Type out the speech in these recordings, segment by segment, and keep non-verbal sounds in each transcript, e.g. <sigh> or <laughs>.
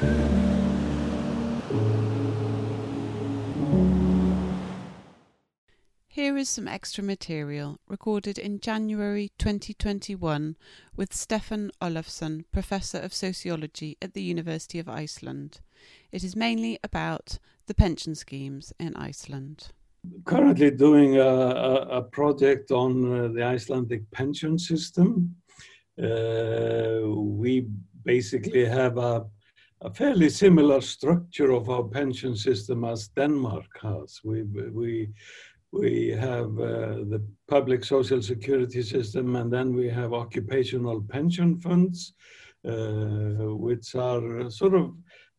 Here is some extra material recorded in January 2021 with Stefan Olafsson, Professor of Sociology at the University of Iceland. It is mainly about the pension schemes in Iceland. Currently doing a, a, project on uh, the Icelandic pension system. Uh, we basically have a, a, fairly similar structure of our pension system as Denmark has. We, we we have uh, the public social security system, and then we have occupational pension funds, uh, which are sort of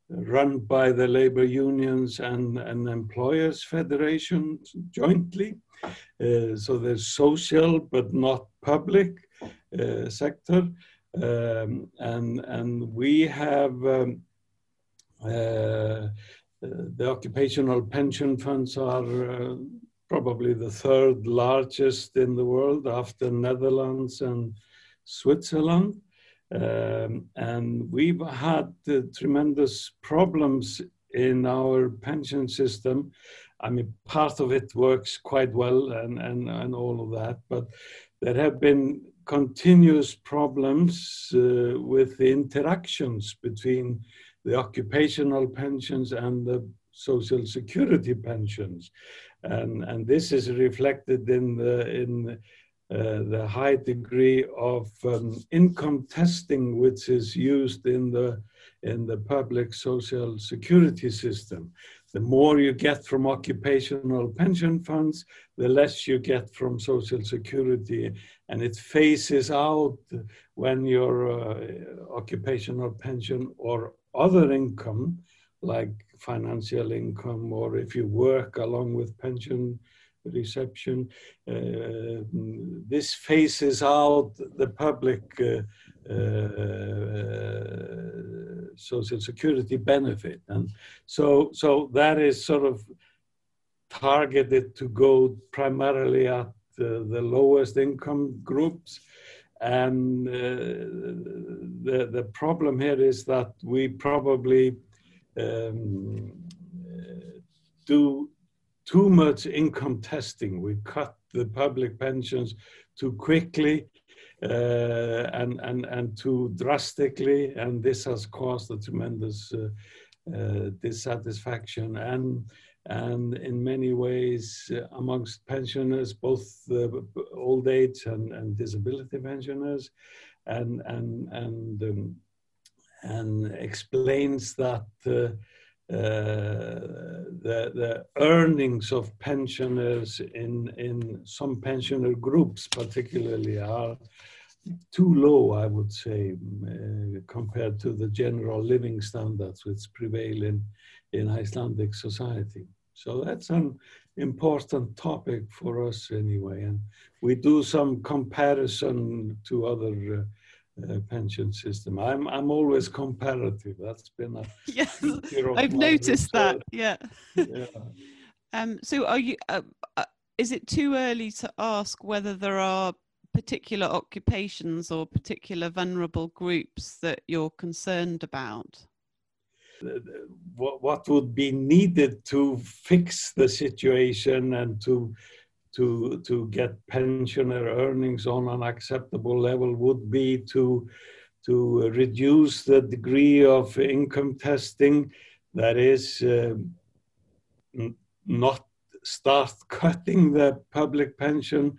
run by the labor unions and, and employers federations jointly. Uh, so there's social but not public uh, sector. Um, and, and we have um, the occupational pension funds are uh, probably the third largest in the world after Netherlands and Switzerland. Um, and we've had uh, tremendous problems in our pension system. I mean, part of it works quite well and, and, and all of that, but there have been continuous problems uh, with the interactions between the occupational pensions and the social security pensions and and this is reflected in the in uh, the high degree of um, income testing which is used in the in the public social security system. The more you get from occupational pension funds, the less you get from social security, and it phases out when your uh, occupational pension or other income like financial income or if you work along with pension reception. Uh, this phases out the public uh, uh, social security benefit. And so, so that is sort of targeted to go primarily at the lowest income groups. And uh, the, the problem here is that we probably um, do too much income testing. We cut the public pensions too quickly and, and, and too drastically, and this has caused a tremendous uh, uh, dissatisfaction and, and in many ways uh, amongst pensioners, both old age and, and disability pensioners, and, and, and um, and explains that uh, uh, the, the earnings of pensioners in, in some pensioner groups particularly are too low, I would say, uh, compared to the general living standards which prevail in, in Icelandic society. So that's an important topic for us anyway. And we do some comparison to other uh, uh, pension system. I'm I'm always comparative. That's been a <laughs> yes. I've noticed that. Yeah. yeah. um. So, are you? Uh, uh, is it too early to ask whether there are particular occupations or particular vulnerable groups that you're concerned about? What, what would be needed to fix the situation and to to, to get pensioner earnings on an acceptable level would be to, to reduce the degree of income testing, that is, uh, not start <laughs> cutting the public pension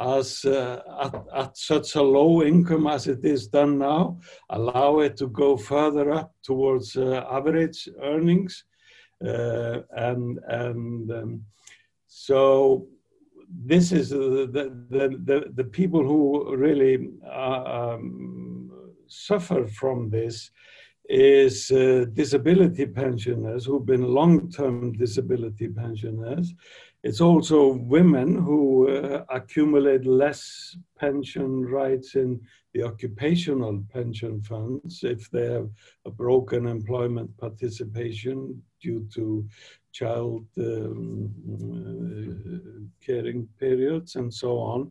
as uh, at, at, such a low income as it is done now, allow it to go further up towards uh, average earnings. Uh, and and um, so this is the, the, the, the, people who really uh, um, suffer from this is uh, disability pensioners who've been long-term disability pensioners. It's also women who uh, accumulate less pension rights in the occupational pension funds if they have a broken employment participation due to child um, uh, caring periods and so on.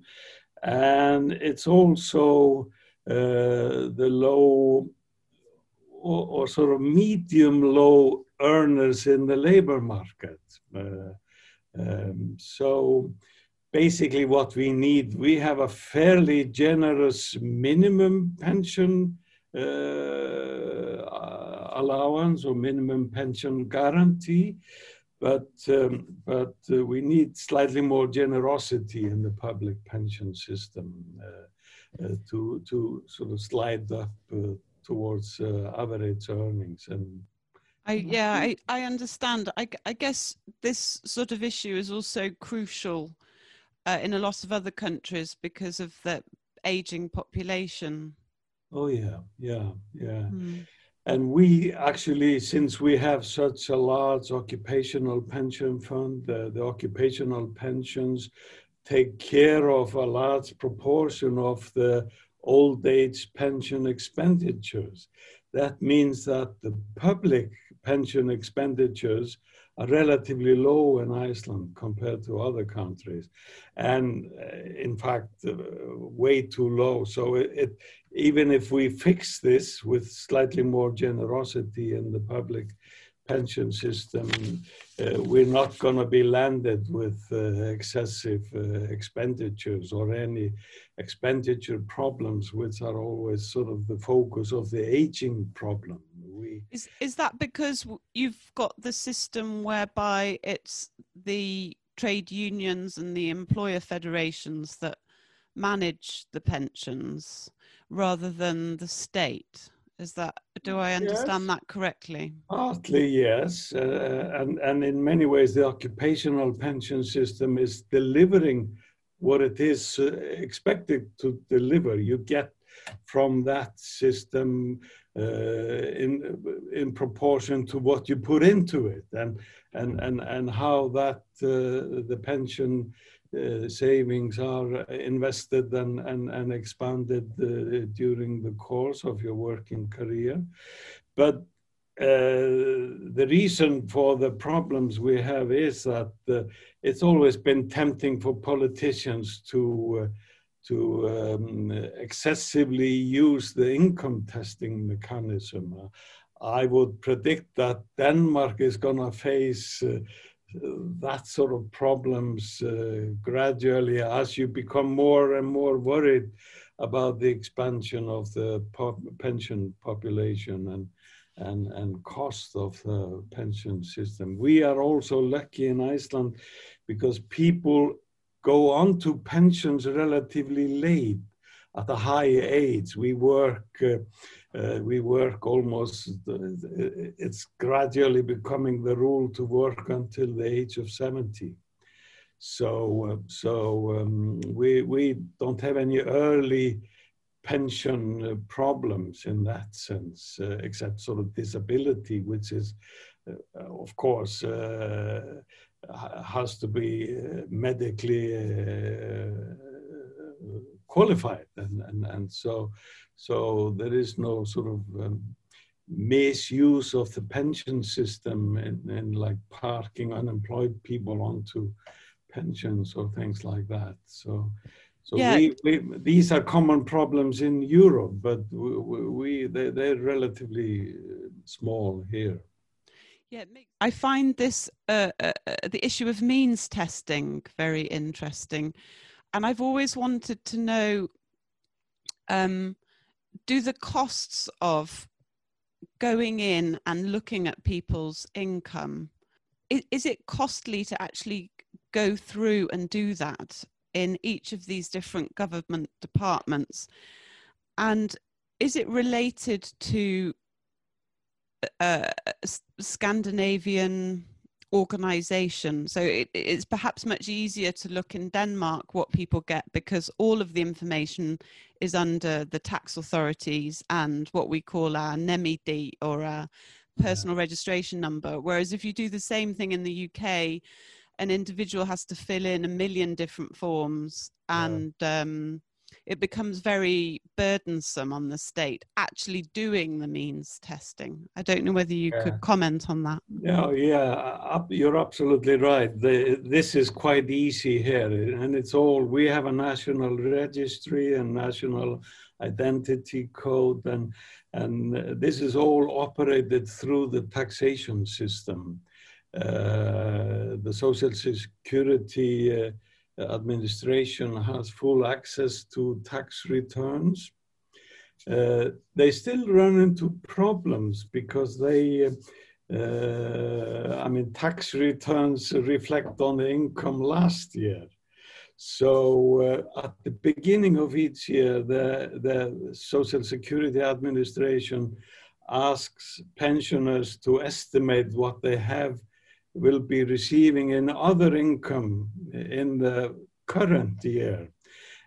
And it's also uh, the low or, or, sort of medium low earners in the labor market. Uh, um, so basically what we need, we have a fairly generous minimum pension allowance or minimum pension guarantee, but, um, but uh, we need slightly more generosity in the public pension system uh, uh to, to sort of slide up uh, towards uh, average earnings and I, yeah, I, I understand. I, I guess this sort of issue is also crucial uh, in a lot of other countries because of the aging population. Oh yeah, yeah, yeah. Mm. And we actually, since we have such a large occupational pension fund, the, the occupational pensions take care of a large proportion of the old age pension expenditures. That means that the public pension expenditures are relatively low in Iceland compared to other countries, and uh, in fact, uh, way too low. So it, it, even if we fix this with slightly more generosity in the public pension system, uh, we're not going to be landed with uh, excessive uh, expenditures or any expenditure problems, which are always sort of the focus of the aging problem we is is that because you've got the system whereby it's the trade unions and the employer federations that manage the pensions rather than the state? Is that do i understand yes. that correctly? Partly yes. Uh, and and in many ways the occupational pension system is delivering what it is uh, expected to deliver. You get from that system uh, in in proportion to what you put into it. And and and and how that uh, the pension uh, savings are invested and and, and expanded uh, during the course of your working career. But uh, the reason for the problems we have is that uh, it's always been tempting for politicians to to um, excessively use the income testing mechanism. Uh, I would predict that Denmark is going to face uh, that sort of problems uh, gradually as you become more and more worried about the expansion of the pop pension population and, and, and cost of the pension system. We are also lucky in Iceland because people go on to pensions relatively late at a high age. We work, uh, uh, we work almost, uh, it's gradually becoming the rule to work until the age of 70. So, uh, so um, we, we don't have any early pension uh, problems in that sense, uh, except sort of disability, which is, of course, has to be uh, medically uh, qualified and, and, and so so there is no sort of um, misuse of the pension system and, and like parking unemployed people onto pensions or things like that so so yeah. we, we, these are common problems in Europe, but we, we they, they're relatively small here. Yeah, I find this uh, uh, uh, the issue of means testing very interesting, and I've always wanted to know: um, do the costs of going in and looking at people's income is, is it costly to actually go through and do that in each of these different government departments, and is it related to uh, Scandinavian organization. So it, it's perhaps much easier to look in Denmark what people get because all of the information is under the tax authorities and what we call our NemID or our personal yeah. registration number. Whereas if you do the same thing in the UK, an individual has to fill in a million different forms and yeah. um, it becomes very burdensome on the state actually doing the means testing. I don't know whether you yeah. could comment on that. No, yeah, you're absolutely right. The, this is quite easy here, and it's all we have a national registry and national identity code, and and this is all operated through the taxation system. Uh, the Social Security uh, administration has full access to tax returns. Uh, they still run into problems because they, uh, I mean, tax returns reflect on the income last year. So uh, at the beginning of each year, the, the Social Security Administration asks pensioners to estimate what they have will be receiving in other income in the current year.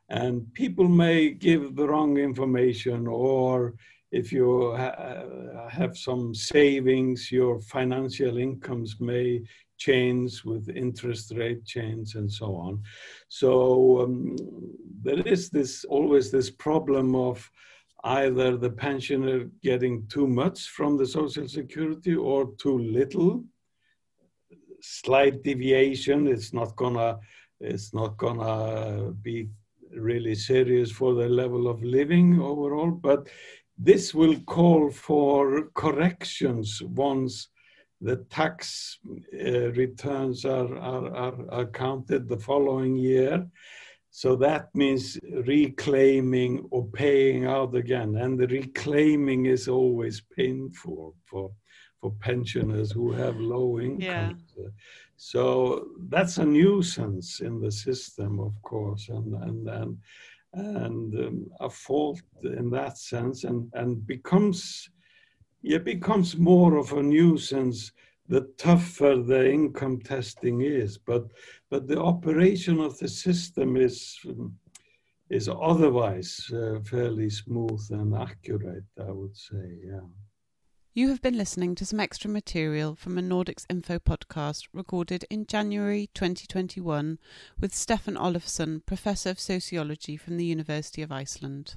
And people may give the wrong information, or if you ha have some savings, your financial incomes may change with interest rate change and so on. So um, there is this always this problem of either the pensioner getting too much from the social security or too little slight deviation. It's not gonna it's not gonna be really serious for the level of living overall, but this will call for corrections once the tax uh, returns are, are, are, the following year. So that means reclaiming or paying out again. And the reclaiming is always painful for for pensioners who have low incomes. Yeah. So that's a nuisance in the system, of course, and and and, and um, a fault in that sense, and and becomes it becomes more of a nuisance the tougher the income testing is. But but the operation of the system is. Um, is otherwise uh, fairly smooth and accurate, I would say, yeah. You have been listening to some extra material from a Nordics Info podcast recorded in January 2021 with Stefan Olafsson, Professor of Sociology from the University of Iceland.